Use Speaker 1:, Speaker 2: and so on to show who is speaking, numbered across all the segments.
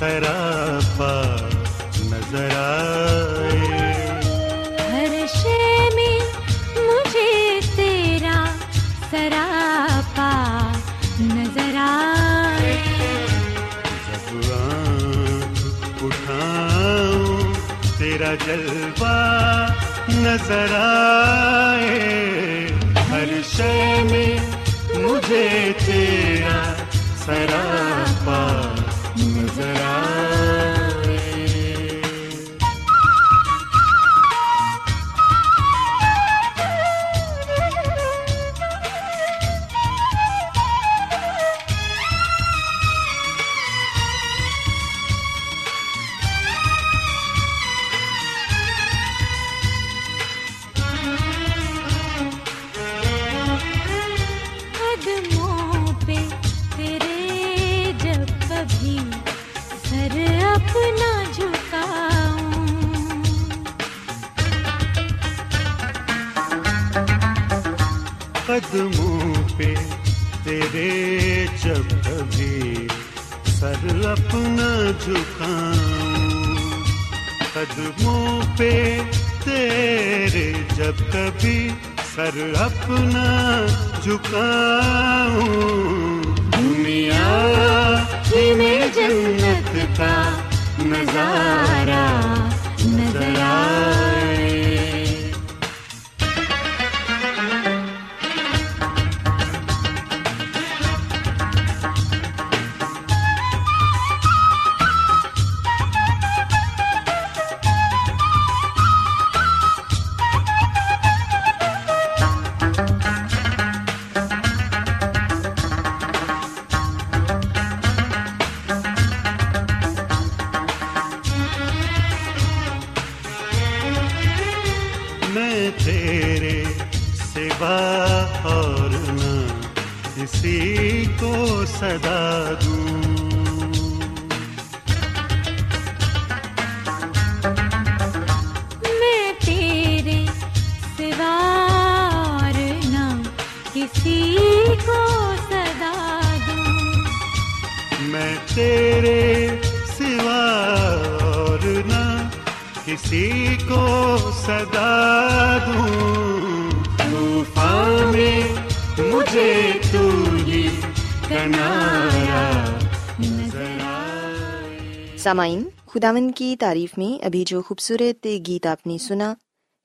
Speaker 1: قدموں نظارہ نظر کسی کو صدا دوں۔ طوفان میں مجھے تو ہی
Speaker 2: سامعین خداون کی تعریف میں ابھی جو خوبصورت گیت آپ نے سنا،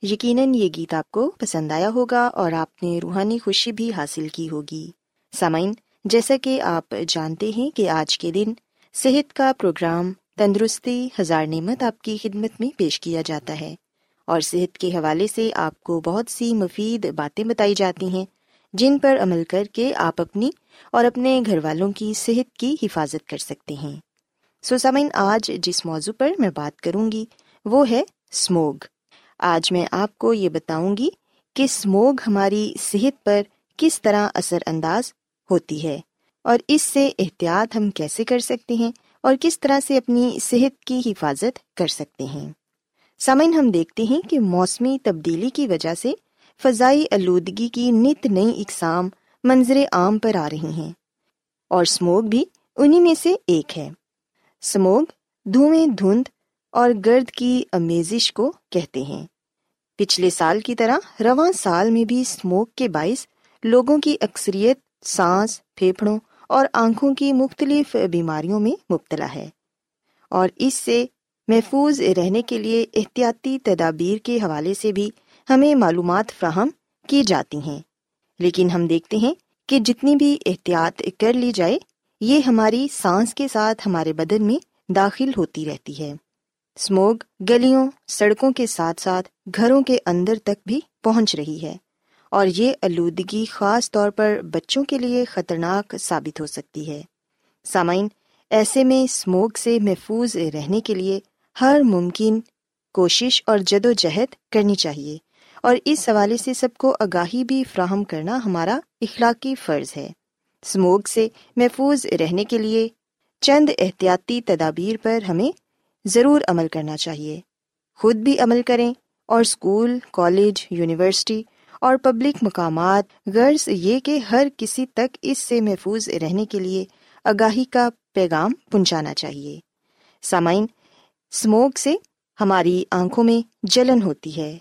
Speaker 2: یقیناً یہ گیت آپ کو پسند آیا ہوگا اور آپ نے روحانی خوشی بھی حاصل کی ہوگی۔ سامعین، جیسا کہ آپ جانتے ہیں کہ آج کے دن صحت کا پروگرام تندرستی ہزار نعمت آپ کی خدمت میں پیش کیا جاتا ہے اور صحت کے حوالے سے آپ کو بہت سی مفید باتیں بتائی جاتی ہیں جن پر عمل کر کے آپ اپنی اور اپنے گھر والوں کی صحت کی حفاظت کر سکتے ہیں۔ سو سامعین، آج جس موضوع پر میں بات کروں گی وہ ہے اسموگ آج میں آپ کو یہ بتاؤں گی کہ اسموگ ہماری صحت پر کس طرح اثر انداز ہوتی ہے اور اس سے احتیاط ہم کیسے کر سکتے ہیں اور کس طرح سے اپنی صحت کی حفاظت کر سکتے ہیں۔ سامعین، ہم دیکھتے ہیں کہ موسمی تبدیلی کی وجہ سے فضائی آلودگی کی نت نئی اقسام منظر عام پر آ رہی ہیں اور اسموگ بھی انہیں میں سے ایک ہے۔ سموگ دھوئیں دھند اور گرد کی امیزش کو کہتے ہیں۔ پچھلے سال کی طرح رواں سال میں بھی اسموک کے باعث لوگوں کی اکثریت سانس، پھیپھڑوں اور آنکھوں کی مختلف بیماریوں میں مبتلا ہے۔ اور اس سے محفوظ رہنے کے لیے احتیاطی تدابیر کے حوالے سے بھی ہمیں معلومات فراہم کی جاتی ہیں۔ لیکن ہم دیکھتے ہیں کہ جتنی بھی احتیاط کر لی جائے، یہ ہماری سانس کے ساتھ ہمارے بدن میں داخل ہوتی رہتی ہے۔ اسموگ گلیوں، سڑکوں کے ساتھ ساتھ گھروں کے اندر تک بھی پہنچ رہی ہے۔ اور یہ آلودگی خاص طور پر بچوں کے لیے خطرناک ثابت ہو سکتی ہے۔ سامعین، ایسے میں اسموگ سے محفوظ رہنے کے لیے ہر ممکن کوشش اور جد و جہد کرنی چاہیے اور اس حوالے سے سب کو آگاہی بھی فراہم کرنا ہمارا اخلاقی فرض ہے۔ اسموگ سے محفوظ رہنے کے لیے چند احتیاطی تدابیر پر ہمیں ضرور عمل کرنا چاہیے۔ خود بھی عمل کریں اور اسکول، کالج، یونیورسٹی اور پبلک مقامات، غرض یہ کہ ہر کسی تک اس سے محفوظ رہنے کے لیے آگاہی کا پیغام پہنچانا چاہیے۔ سامعین اسموک سے ہماری آنکھوں میں جلن ہوتی ہے۔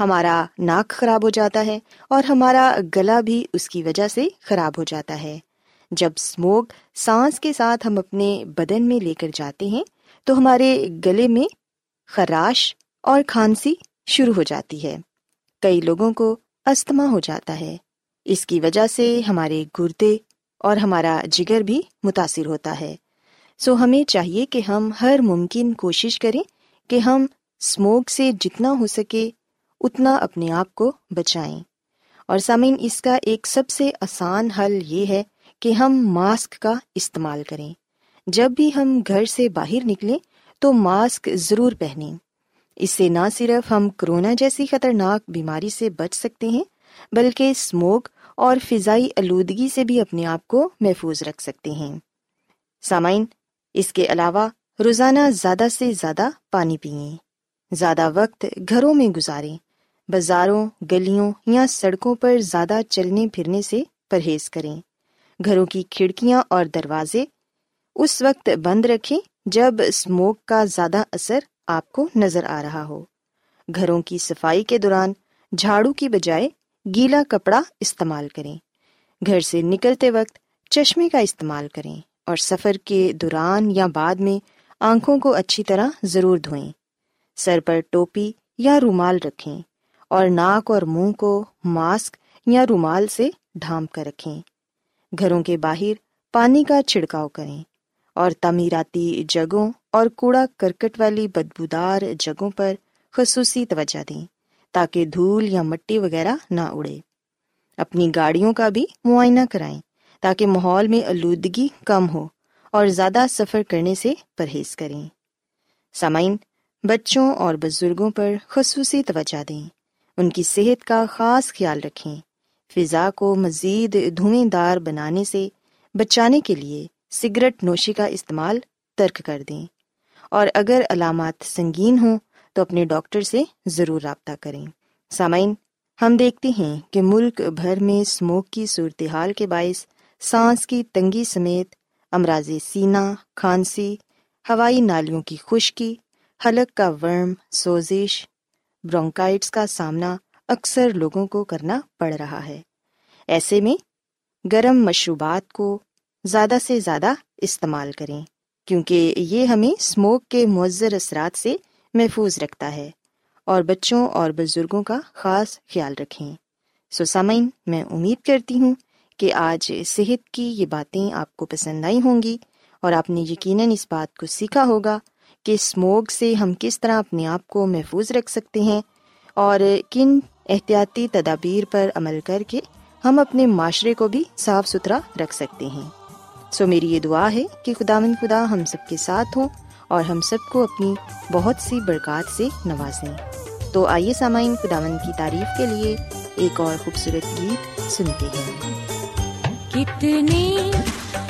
Speaker 2: ہمارا ناک خراب ہو جاتا ہے اور ہمارا گلا بھی اس کی وجہ سے خراب ہو جاتا ہے۔ جب اسموک سانس کے ساتھ ہم اپنے بدن میں لے کر جاتے ہیں، تو ہمارے گلے میں خراش اور کھانسی شروع ہو جاتی ہے۔ کئی لوگوں کو استما ہو جاتا ہے۔ اس کی وجہ سے ہمارے گردے اور ہمارا جگر بھی متاثر ہوتا ہے۔ سو ہمیں چاہیے کہ ہم ہر ممکن کوشش کریں کہ ہم اسموک سے جتنا ہو سکے اتنا اپنے آپ کو بچائیں۔ اور سامعین، اس کا ایک سب سے آسان حل یہ ہے کہ ہم ماسک کا استعمال کریں۔ جب بھی ہم گھر سے باہر نکلیں تو ماسک ضرور پہنیں۔ اس سے نہ صرف ہم کرونا جیسی خطرناک بیماری سے بچ سکتے ہیں، بلکہ اسموک اور فضائی آلودگی سے بھی اپنے آپ کو محفوظ رکھ سکتے ہیں۔ سامعین، اس کے علاوہ روزانہ زیادہ سے زیادہ پانی پئیں زیادہ وقت گھروں میں گزاریں۔ بازاروں، گلیوں یا سڑکوں پر زیادہ چلنے پھرنے سے پرہیز کریں۔ گھروں کی کھڑکیاں اور دروازے اس وقت بند رکھیں جب اسموک کا زیادہ اثر آپ کو نظر آ رہا ہو۔ گھروں کی صفائی کے دوران جھاڑو کی بجائے گیلا کپڑا استعمال کریں۔ گھر سے نکلتے وقت چشمے کا استعمال کریں اور سفر کے دوران یا بعد میں آنکھوں کو اچھی طرح ضرور دھوئیں۔ سر پر ٹوپی یا رومال رکھیں اور ناک اور منہ کو ماسک یا رومال سے ڈھانپ کر رکھیں۔ گھروں کے باہر پانی کا چھڑکاؤ کریں۔ اور تعمیراتی جگہوں اور کوڑا کرکٹ والی بدبودار جگہوں پر خصوصی توجہ دیں تاکہ دھول یا مٹی وغیرہ نہ اڑے۔ اپنی گاڑیوں کا بھی معائنہ کرائیں تاکہ ماحول میں آلودگی کم ہو اور زیادہ سفر کرنے سے پرہیز کریں۔ سامعین، بچوں اور بزرگوں پر خصوصی توجہ دیں۔ ان کی صحت کا خاص خیال رکھیں۔ فضا کو مزید دھوئیں دار بنانے سے بچانے کے لیے سگریٹ نوشی کا استعمال ترک کر دیں۔ اور اگر علامات سنگین ہوں تو اپنے ڈاکٹر سے ضرور رابطہ کریں۔ سامعین، ہم دیکھتے ہیں کہ ملک بھر میں اسموک کی صورتحال کے باعث سانس کی تنگی سمیت امراض سینا، کھانسی، ہوائی نالیوں کی خشکی، حلق کا ورم، سوزش، برونکائٹس کا سامنا اکثر لوگوں کو کرنا پڑ رہا ہے۔ ایسے میں گرم مشروبات کو زیادہ سے زیادہ استعمال کریں، کیونکہ یہ ہمیں اسموک کے مؤثر اثرات سے محفوظ رکھتا ہے اور بچوں اور بزرگوں کا خاص خیال رکھیں۔ سو سامعین، میں امید کرتی ہوں کہ آج صحت کی یہ باتیں آپ کو پسند آئی ہوں گی اور آپ نے یقیناً اس بات کو سیکھا ہوگا کہ اسموگ سے ہم کس طرح اپنے آپ کو محفوظ رکھ سکتے ہیں اور کن احتیاطی تدابیر پر عمل کر کے ہم اپنے معاشرے کو بھی صاف ستھرا رکھ سکتے ہیں۔ سو میری یہ دعا ہے کہ خدا مند خدا ہم سب کے ساتھ ہوں اور ہم سب کو اپنی بہت سی برکات سے نوازیں۔ تو آئیے سامعین خدا مند کی تعریف کے لیے ایک اور خوبصورت گیت سنتے ہیں۔
Speaker 3: کتنے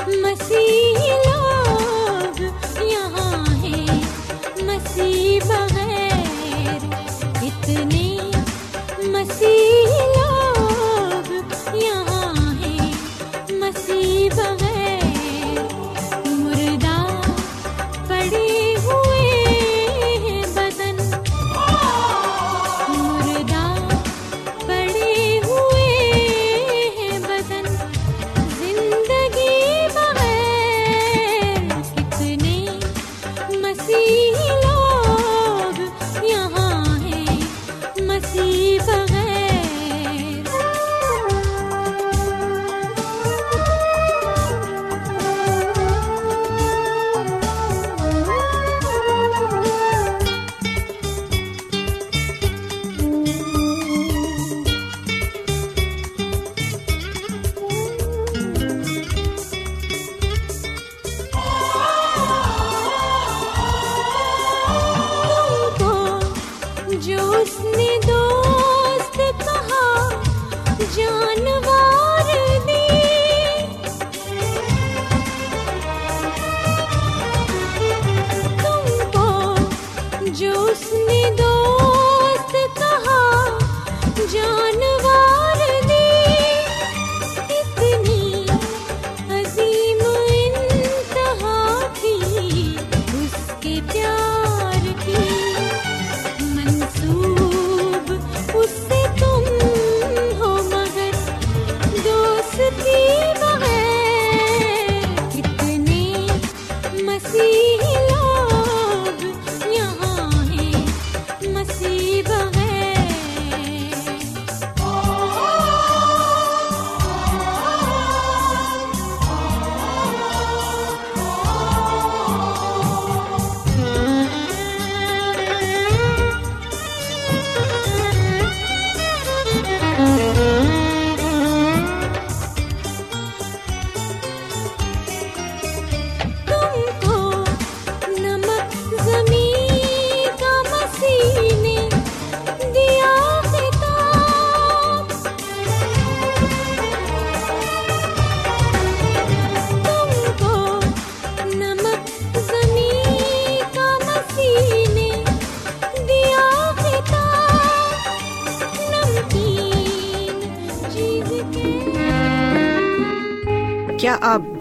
Speaker 3: مسیح لوگ یہاں ہیں، مسیح بغیر کتنے مسیح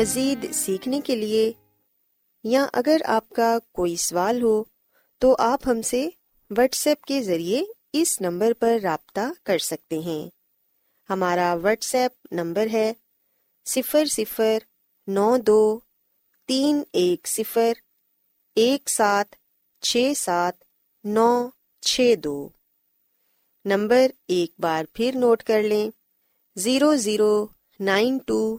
Speaker 2: مزید سیکھنے کے لیے، یا اگر آپ کا کوئی سوال ہو، تو آپ ہم سے واٹس ایپ کے ذریعے اس نمبر پر رابطہ کر سکتے ہیں۔ ہمارا واٹس ایپ نمبر ہے صفر صفر نو دو تین ایک صفر ایک سات چھ سات نو چھ دو۔ نمبر ایک بار پھر نوٹ کر لیں، zero zero nine two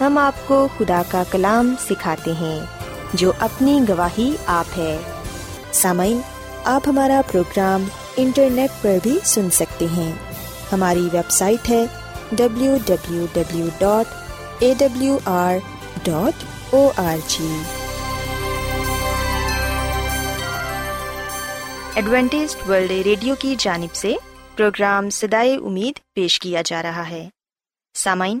Speaker 2: ہم آپ کو خدا کا کلام سکھاتے ہیں، جو اپنی گواہی آپ ہے۔ سامعین، آپ ہمارا پروگرام انٹرنیٹ پر بھی سن سکتے ہیں۔ ہماری ویب سائٹ ہے W W W dot A W R dot O R G Adventist World Radio کی جانب سے پروگرام سدائے امید پیش کیا جا رہا ہے۔ سامعین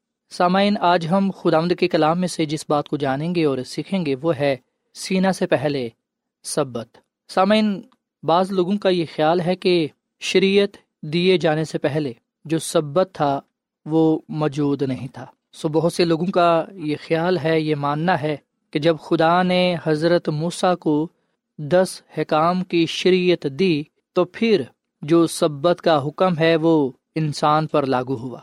Speaker 4: سامعین، آج ہم خدا کے کلام میں سے جس بات کو جانیں گے اور سیکھیں گے وہ ہے سینا سے پہلے سبت۔ سامعین، بعض لوگوں کا یہ خیال ہے کہ شریعت دیے جانے سے پہلے جو سبت تھا وہ موجود نہیں تھا۔ سو بہت سے لوگوں کا یہ خیال ہے، یہ ماننا ہے کہ جب خدا نے حضرت موسا کو دس حکام کی شریعت دی تو پھر جو سبت کا حکم ہے وہ انسان پر لاگو ہوا۔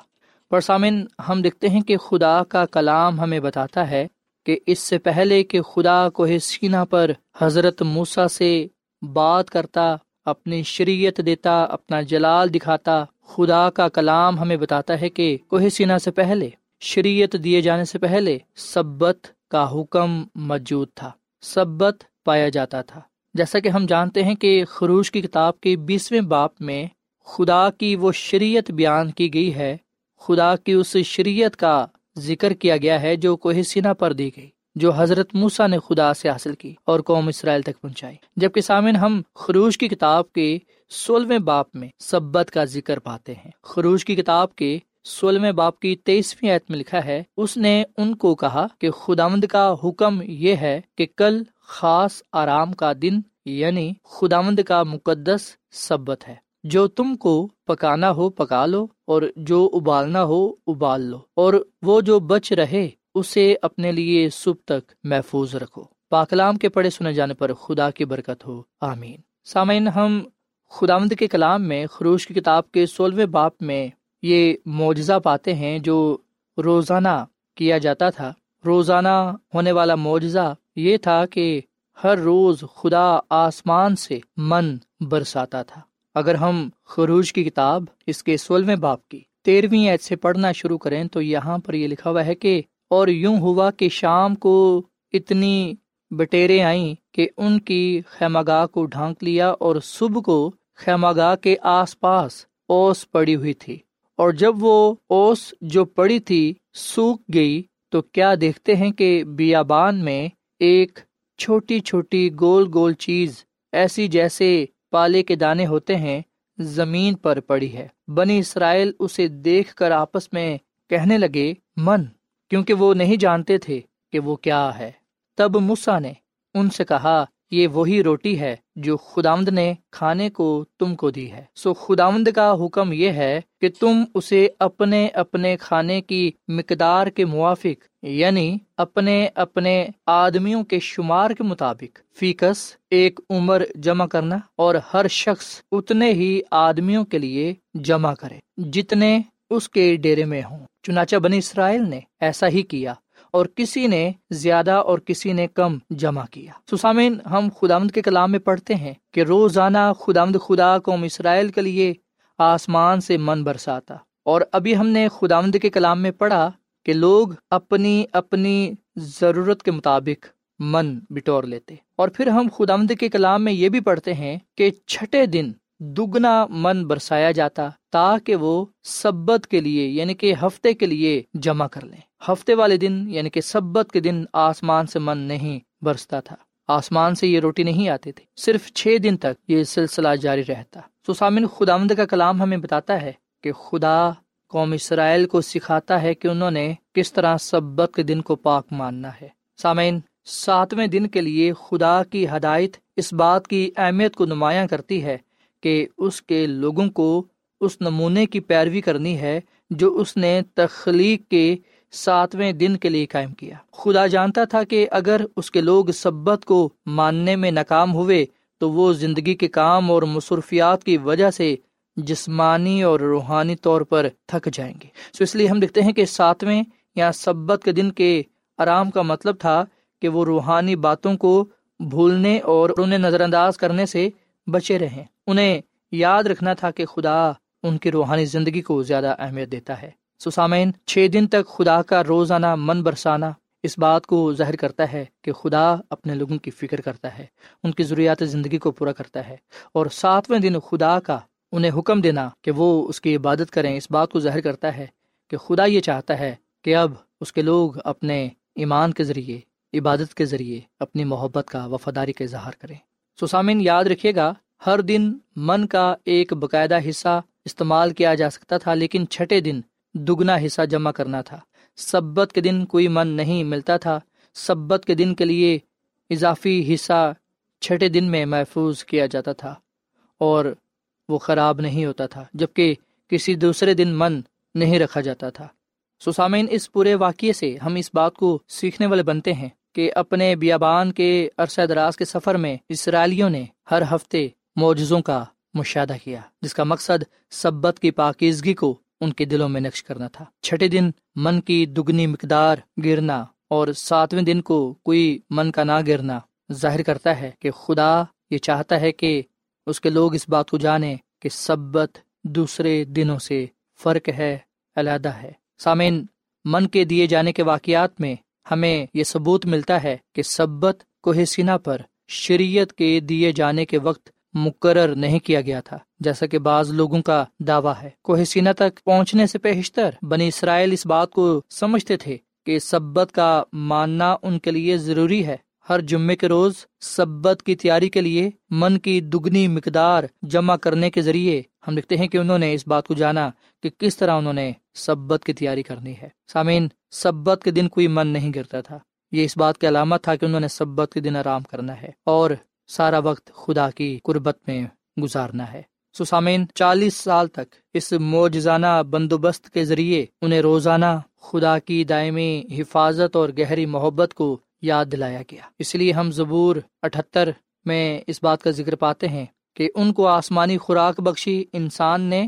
Speaker 4: پر سامن، ہم دیکھتے ہیں کہ خدا کا کلام ہمیں بتاتا ہے کہ اس سے پہلے کہ خدا کو سینا پر حضرت موسا سے بات کرتا، اپنی شریعت دیتا، اپنا جلال دکھاتا، خدا کا کلام ہمیں بتاتا ہے کہ کوہ سینا سے پہلے، شریعت دیے جانے سے پہلے سبت کا حکم موجود تھا، سبت پایا جاتا تھا۔ جیسا کہ ہم جانتے ہیں کہ خروش کی کتاب کے بیسویں باپ میں خدا کی وہ شریعت بیان کی گئی ہے خدا کی اس شریعت کا ذکر کیا گیا ہے جو کوہ سینا پر دی گئی، جو حضرت موسا نے خدا سے حاصل کی اور قوم اسرائیل تک پہنچائی۔ جبکہ سامن ہم خروش کی کتاب کے سولہویں باپ میں سبت کا ذکر پاتے ہیں۔ خروش کی کتاب کے سولہویں باپ کی تیئیسویں ایت میں لکھا ہے، اس نے ان کو کہا کہ خدامد کا حکم یہ ہے کہ کل خاص آرام کا دن یعنی خدامد کا مقدس سبت ہے۔ جو تم کو پکانا ہو پکا لو اور جو ابالنا ہو ابال لو اور وہ جو بچ رہے اسے اپنے لیے صبح تک محفوظ رکھو۔ پاکلام کے پڑھے سنے جانے پر خدا کی برکت ہو۔ آمین۔ سامعین، ہم خدامد کے کلام میں، خروش کی کتاب کے سولہویں باپ میں یہ معجزہ پاتے ہیں جو روزانہ کیا جاتا تھا۔ روزانہ ہونے والا معجزہ یہ تھا کہ ہر روز خدا آسمان سے من برساتا تھا۔ اگر ہم خروج کی کتاب اس کے سولہویں باپ کی تیرہویں ایت سے پڑھنا شروع کریں تو یہاں پر یہ لکھا ہوا ہے کہ اور یوں ہوا کہ شام کو اتنی بٹیرے آئیں کہ ان کی خیمہ گاہ کو ڈھانک لیا اور صبح کو خیمہ گاہ کے آس پاس اوس پڑی ہوئی تھی۔ اور جب وہ اوس جو پڑی تھی سوکھ گئی تو کیا دیکھتے ہیں کہ بیابان میں ایک چھوٹی چھوٹی گول گول چیز ایسی جیسے پالے کے دانے ہوتے ہیں، زمین پر پڑی ہے۔ بنی اسرائیل اسے دیکھ کر آپس میں کہنے لگے، من، کیونکہ وہ نہیں جانتے تھے کہ وہ کیا ہے۔ تب مسا نے ان سے کہا، یہ وہی روٹی ہے جو خدامد نے کھانے کو تم کو دی ہے۔ سو خدامد کا حکم یہ ہے کہ تم اسے اپنے اپنے کھانے کی مقدار کے موافق یعنی اپنے اپنے آدمیوں کے شمار کے مطابق۔ فیکس ایک عمر جمع کرنا اور ہر شخص اتنے ہی آدمیوں کے لیے جمع کرے جتنے اس کے ڈیرے میں ہوں۔ چنانچہ بنی اسرائیل نے ایسا ہی کیا اور کسی نے زیادہ اور کسی نے کم جمع کیا۔ سسامین، ہم خدامد کے کلام میں پڑھتے ہیں کہ روزانہ خدامد خدا قوم اسرائیل کے لیے آسمان سے من برساتا۔ اور ابھی ہم نے خدامد کے کلام میں پڑھا کہ لوگ اپنی اپنی ضرورت کے مطابق من بٹور لیتے۔ اور پھر ہم خدامد کے کلام میں یہ بھی پڑھتے ہیں کہ چھٹے دن دگنا من برسایا جاتا تاکہ وہ سبت کے لیے یعنی کہ ہفتے کے لیے جمع کر لیں۔ ہفتے والے دن یعنی کہ سبت کے دن آسمان سے من نہیں برستا تھا۔ آسمان سے یہ روٹی نہیں آتی تھی صرف چھ دن تک یہ سلسلہ جاری رہتا۔ سامن خدا کا کلام ہمیں بتاتا ہے کہ خدا قوم اسرائیل کو سکھاتا ہے کہ انہوں نے کس طرح سبت کے دن کو پاک ماننا ہے۔ سامعین، ساتویں دن کے لیے خدا کی ہدایت اس بات کی اہمیت کو نمایاں کرتی ہے کہ اس کے لوگوں کو اس نمونے کی پیروی کرنی ہے جو اس نے تخلیق کے ساتویں دن کے لیے قائم کیا۔ خدا جانتا تھا کہ اگر اس کے لوگ سبت کو ماننے میں ناکام ہوئے تو وہ زندگی کے کام اور مصروفیات کی وجہ سے جسمانی اور روحانی طور پر تھک جائیں گے۔ سو اس لیے ہم دیکھتے ہیں کہ ساتویں یا سبت کے دن کے آرام کا مطلب تھا کہ وہ روحانی باتوں کو بھولنے اور انہیں نظر انداز کرنے سے بچے رہیں۔ انہیں یاد رکھنا تھا کہ خدا ان کی روحانی زندگی کو زیادہ اہمیت دیتا ہے۔ سسامین چھ دن تک خدا کا روزانہ من برسانا اس بات کو ظاہر کرتا ہے کہ خدا اپنے لوگوں کی فکر کرتا ہے، ان کی ضروریات زندگی کو پورا کرتا ہے۔ اور ساتویں دن خدا کا انہیں حکم دینا کہ وہ اس کی عبادت کریں۔ اس بات کو ظاہر کرتا ہے کہ خدا یہ چاہتا ہے کہ اب اس کے لوگ اپنے ایمان کے ذریعے، عبادت کے ذریعے اپنی محبت کا وفاداری کا اظہار کریں۔ سسامین یاد رکھیے گا، ہر دن من کا ایک باقاعدہ حصہ استعمال کیا جا سکتا تھا، لیکن چھٹے دن دگنا حصہ جمع کرنا تھا۔ سبت کے دن کوئی من نہیں ملتا تھا۔ سبت کے دن کے لیے اضافی حصہ چھٹے دن میں محفوظ کیا جاتا تھا۔ اور وہ خراب نہیں ہوتا تھا، جبکہ کسی دوسرے دن من نہیں رکھا جاتا تھا۔ سسامین اس پورے واقعے سے ہم اس بات کو سیکھنے والے بنتے ہیں کہ اپنے بیابان کے عرصہ دراز کے سفر میں اسرائیلیوں نے ہر ہفتے معجزوں کا مشاہدہ کیا، جس کا مقصد سبت کی پاکیزگی کو ان کے دلوں میں نقش کرنا تھا۔ چھٹے دن من کی دگنی مقدار گرنا اور ساتویں دن کو کوئی من کا نہ گرنا ظاہر کرتا ہے کہ خدا یہ چاہتا ہے کہ اس کے لوگ اس بات کو جانیں کہ سبت دوسرے دنوں سے فرق ہے، علیحدہ ہے۔ سامعین، من کے دیے جانے کے واقعات میں ہمیں یہ ثبوت ملتا ہے کہ سبت کو حسینہ پر شریعت کے دیے جانے کے وقت مقرر نہیں کیا گیا تھا، جیسا کہ بعض لوگوں کا دعویٰ ہے۔ کوہ سینہ تک پہنچنے سے پیشتر بنی اسرائیل اس بات کو سمجھتے تھے کہ سبت کا ماننا ان کے لیے ضروری ہے۔ ہر جمعے کے روز سبت کی تیاری کے لیے من کی دگنی مقدار جمع کرنے کے ذریعے ہم لکھتے ہیں کہ انہوں نے اس بات کو جانا کہ کس طرح انہوں نے سبت کی تیاری کرنی ہے۔ سامعین، سبت کے دن کوئی من نہیں گرتا تھا۔ یہ اس بات کی علامت تھا کہ انہوں نے سبت کے دن آرام کرنا ہے اور سارا وقت خدا کی قربت میں گزارنا ہے۔ سسامین چالیس سال تک اس موجزانہ بندوبست کے ذریعے انہیں روزانہ خدا کی دائمی حفاظت اور گہری محبت کو یاد دلایا گیا۔ اس لیے ہم زبور اٹھتر میں اس بات کا ذکر پاتے ہیں کہ ان کو آسمانی خوراک بخشی انسان نے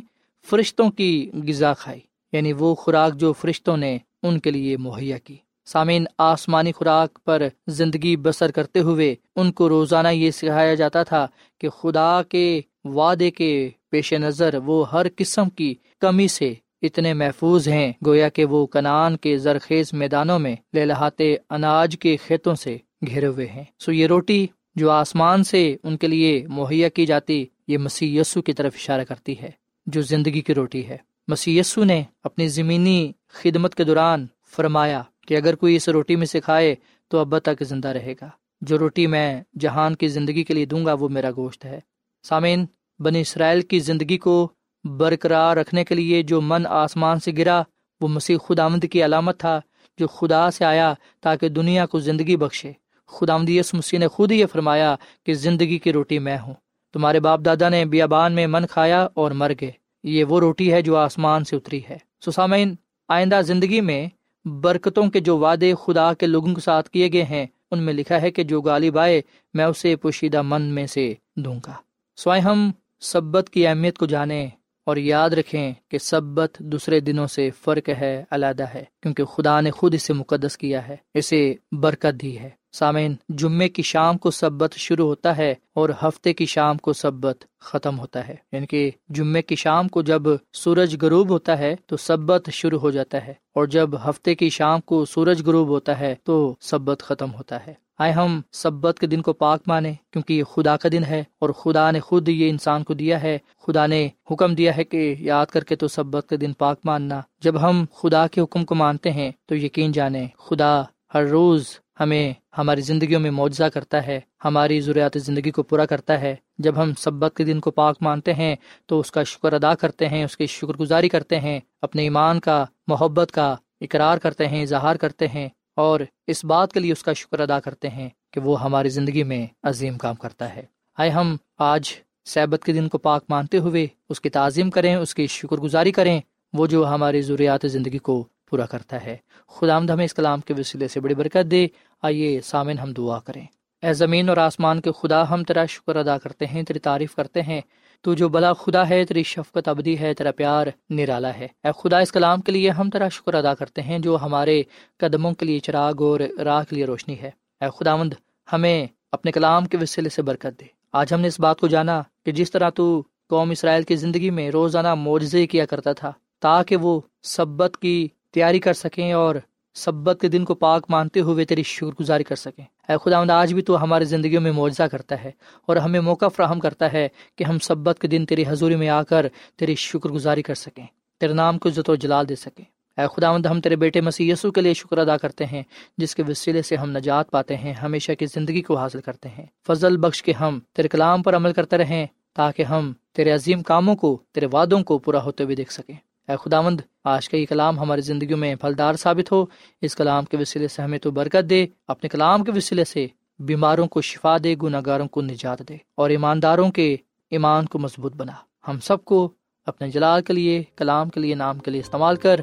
Speaker 4: فرشتوں کی غذا کھائی۔ یعنی وہ خوراک جو فرشتوں نے ان کے لیے مہیا کی۔ سامعین، آسمانی خوراک پر زندگی بسر کرتے ہوئے ان کو روزانہ یہ سکھایا جاتا تھا کہ خدا کے وعدے کے پیش نظر وہ ہر قسم کی کمی سے اتنے محفوظ ہیں گویا کہ وہ کنان کے زرخیز میدانوں میں لہلاتے اناج کے کھیتوں سے گھیرے ہوئے ہیں۔ سو یہ روٹی جو آسمان سے ان کے لیے مہیا کی جاتی، یہ مسی یسو کی طرف اشارہ کرتی ہے، جو زندگی کی روٹی ہے۔ مسی یسو نے اپنی زمینی خدمت کے دوران فرمایا کہ اگر کوئی اس روٹی میں سے کھائے تو اب تک زندہ رہے گا۔ جو روٹی میں جہان کی زندگی کے لیے دوں گا وہ میرا گوشت ہے۔ سامعین، بنی اسرائیل کی زندگی کو برقرار رکھنے کے لیے جو من آسمان سے گرا، وہ مسیح خدا آمد کی علامت تھا جو خدا سے آیا تاکہ دنیا کو زندگی بخشے۔ خدا آمد یس مسیح نے خود ہی یہ فرمایا کہ زندگی کی روٹی میں ہوں۔ تمہارے باپ دادا نے بیابان میں من کھایا اور مر گئے۔ یہ وہ روٹی ہے جو آسمان سے اتری ہے۔ سسامین آئندہ زندگی میں برکتوں کے جو وعدے خدا کے لوگوں کے ساتھ کیے گئے ہیں، ان میں لکھا ہے کہ جو غالب آئے میں اسے پوشیدہ من میں سے دوں گا۔ سوائے ہم، سبت کی اہمیت کو جانیں۔ اور یاد رکھیں کہ سبت دوسرے دنوں سے فرق ہے، علیحدہ ہے، کیونکہ خدا نے خود اسے مقدس کیا ہے، اسے برکت دی ہے۔ سامعین، جمعے کی شام کو سبت شروع ہوتا ہے اور ہفتے کی شام کو سبت ختم ہوتا ہے۔ یعنی کہ جمعے کی شام کو جب سورج غروب ہوتا ہے تو سبت شروع ہو جاتا ہے، اور جب ہفتے کی شام کو سورج غروب ہوتا ہے تو سبت ختم ہوتا ہے۔ آئے ہم، سبت کے دن کو پاک مانے، کیونکہ یہ خدا کا دن ہے اور خدا نے خود یہ انسان کو دیا ہے۔ خدا نے حکم دیا ہے کہ یاد کر کے تو سبت کے دن پاک ماننا۔ جب ہم خدا کے حکم کو مانتے ہیں، تو یقین جانے۔ خدا ہر روز ہمیں ہماری زندگیوں میں معاوضہ کرتا ہے، ہماری ضروریات زندگی کو پورا کرتا ہے۔ جب ہم سبت کے دن کو پاک مانتے ہیں، تو اس کا شکر ادا کرتے ہیں، اس کی شکر گزاری کرتے ہیں، اپنے ایمان کا، محبت کا اقرار کرتے ہیں، اظہار کرتے ہیں۔ اور اس بات کے لیے اس کا شکر ادا کرتے ہیں کہ وہ ہماری زندگی میں عظیم کام کرتا ہے۔ آئے ہم آج صحبت کے دن کو پاک مانتے ہوئے اس کی تعظیم کریں، اس کی شکر گزاری کریں، وہ جو ہماری ضروریات زندگی کو پورا کرتا ہے۔ خدا آمد ہمیں اس کلام کے وسیلے سے بڑی برکت دے۔ آئیے سامن ہم دعا کریں۔ اے زمین اور آسمان کے خدا، ہم تیرا شکر ادا کرتے ہیں، تیری تعریف کرتے ہیں۔ تو جو بلا خدا ہے، تیری شفقت ابدی ہے، تیرا پیار نرالا ہے۔ اے خدا، اس کلام کے لیے ہم تیرا شکر ادا کرتے ہیں جو ہمارے قدموں کے لیے چراغ اور راہ کے لیے روشنی ہے۔ اے خداوند، ہمیں اپنے کلام کے وسیلے سے برکت دے۔ آج ہم نے اس بات کو جانا کہ جس طرح تو قوم اسرائیل کی زندگی میں روزانہ معجزے کیا کرتا تھا، تاکہ وہ سبت کی تیاری کر سکیں اور سبت کے دن کو پاک مانتے ہوئے تیری شکر گزاری کر سکیں۔ اے خدا آج بھی تو ہماری زندگیوں میں معاوضہ کرتا ہے اور ہمیں موقع فراہم کرتا ہے کہ ہم سبت کے دن تیری حضوری میں آ کر تیری شکر گزاری کر سکیں، تیرے نام کو عزت و جلال دے سکیں۔ اے خدا ہم تیرے بیٹے مسیح یسو کے لیے شکر ادا کرتے ہیں، جس کے وسیلے سے ہم نجات پاتے ہیں، ہمیشہ کی زندگی کو حاصل کرتے ہیں۔ فضل بخش کے ہم تیرے کلام پر عمل کرتے رہیں، تاکہ ہم تیرے عظیم کاموں کو، تیرے وعدوں کو پورا ہوتے ہوئے دیکھ سکیں۔ اے خدا مند آج کا یہ کلام ہماری زندگیوں میں پھلدار ثابت ہو۔ اس کلام کے وسیلے سے ہمیں تو برکت دے، اپنے کلام کے وسیلے سے بیماروں کو شفا دے گناہ گاروں کو نجات دے اور ایمانداروں کے ایمان کو مضبوط بنا۔ ہم سب کو اپنے جلال کے لیے، کلام کے لیے، نام کے لیے استعمال کر،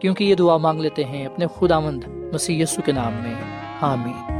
Speaker 4: کیونکہ یہ دعا مانگ لیتے ہیں اپنے خدا مند مسی کے نام میں۔ حامد